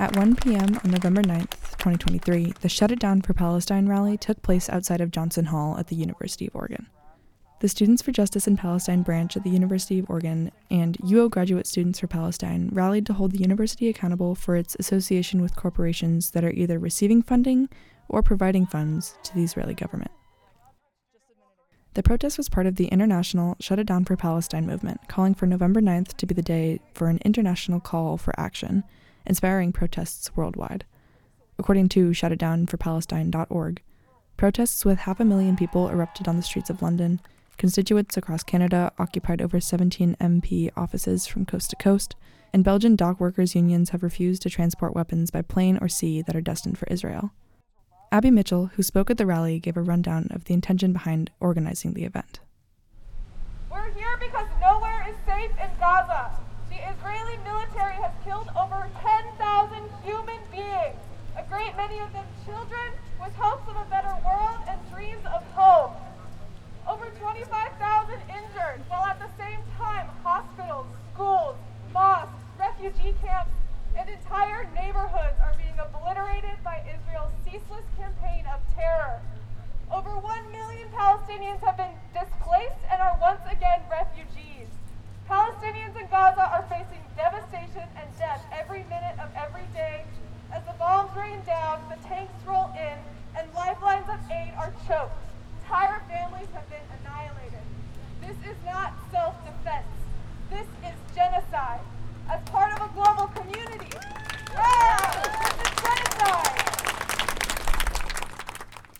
At 1 p.m. on November 9th, 2023, the Shut It Down for Palestine rally took place outside of Johnson Hall at the University of Oregon. The Students for Justice in Palestine branch at the University of Oregon and UO Graduate Students for Palestine rallied to hold the university accountable for its association with corporations that are either receiving funding or providing funds to the Israeli government. The protest was part of the international Shut It Down for Palestine movement, calling for November 9th to be the day for an international call for action, inspiring protests worldwide. According to shutitdownforpalestine.org, protests with half a million people erupted on the streets of London, Constituents across Canada occupied over 17 MP offices from coast to coast, and Belgian dock workers' unions have refused to transport weapons by plane or sea that are destined for Israel. Abby Mitchell, who spoke at the rally, gave a rundown of the intention behind organizing the event. We're here because nowhere is safe in Gaza. The Israeli military has killed over 10,000 human beings, a great many of them children with hopes of a better world and dreams of home. Over 25,000 injured, while at the same time hospitals, schools, mosques, refugee camps, and entire neighborhoods are being obliterated by Israel's ceaseless campaign of terror. Over 1 million Palestinians have been displaced and are once again refugees. Palestinians in Gaza are facing devastation and death every minute of every day as the bombs rain down, the tanks roll in, and lifelines of aid are choked. Entire families have been annihilated. This is not self-defense. This is genocide. As part of a global community.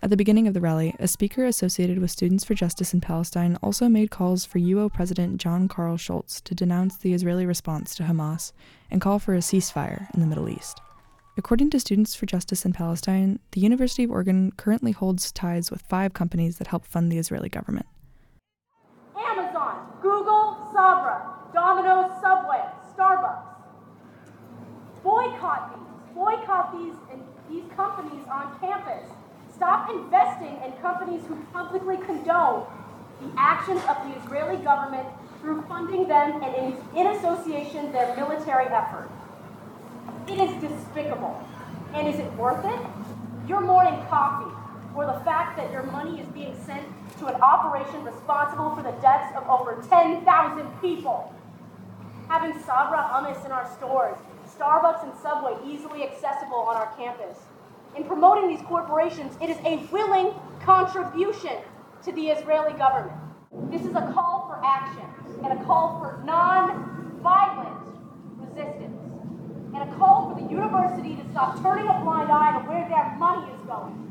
At the beginning of the rally, a speaker associated with Students for Justice in Palestine also made calls for UO President John Karl Scholz to denounce the Israeli response to Hamas and call for a ceasefire in the Middle East. According to Students for Justice in Palestine, the University of Oregon currently holds ties with five companies that help fund the Israeli government. Sabra, Domino's, Subway, Starbucks. Boycott these. Boycott these, these companies on campus. Stop investing in companies who publicly condone the actions of the Israeli government through funding them and in, in association their military effort. It is despicable. And is it worth it? Your morning coffee, or the fact that your money is being sent to an operation responsible for the deaths of over 10,000 people. Having Sabra hummus in our stores, Starbucks and Subway easily accessible on our campus. In promoting these corporations, it is a willing contribution to the Israeli government. This is a call for action and a call for non-violent resistance and a call for the university to stop turning a blind eye to where their money is going.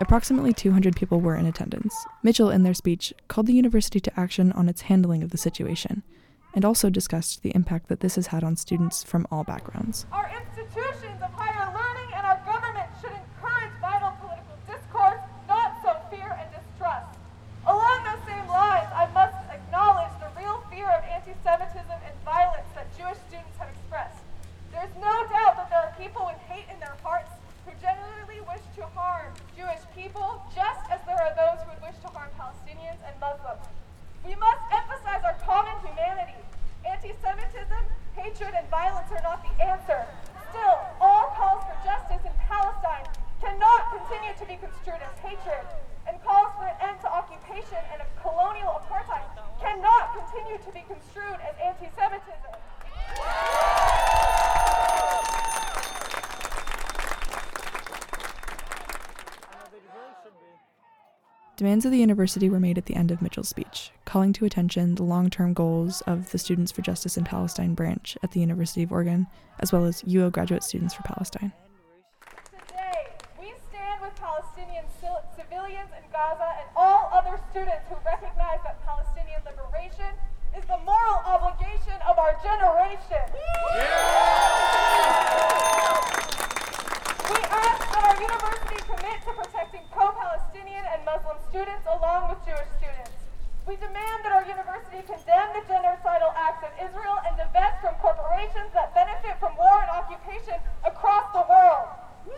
Approximately 200 people were in attendance. Mitchell, in their speech, called the university to action on its handling of the situation, and also discussed the impact that this has had on students from all backgrounds. violence are not the answer. Still, all calls for justice in Palestine cannot continue to be construed as hatred, and calls for an end to occupation and a colonial apartheid cannot continue to be construed Demands of the university were made at the end of Mitchell's speech, calling to attention the long term goals of the Students for Justice in Palestine branch at the University of Oregon, as well as UO Graduate Students for Palestine. Today, we stand with Palestinian civilians in Gaza and all other students who recognize that We demand that our university condemn the genocidal acts of Israel and divest from corporations that benefit from war and occupation across the world. We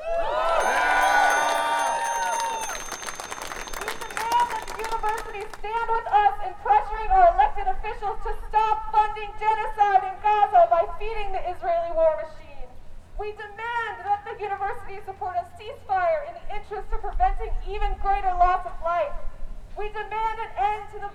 demand that the university stand with us in pressuring our elected officials to stop funding genocide in Gaza. defeating the Israeli war machine. We demand that the university support a ceasefire in the interest of preventing even greater loss of life. We demand an end to the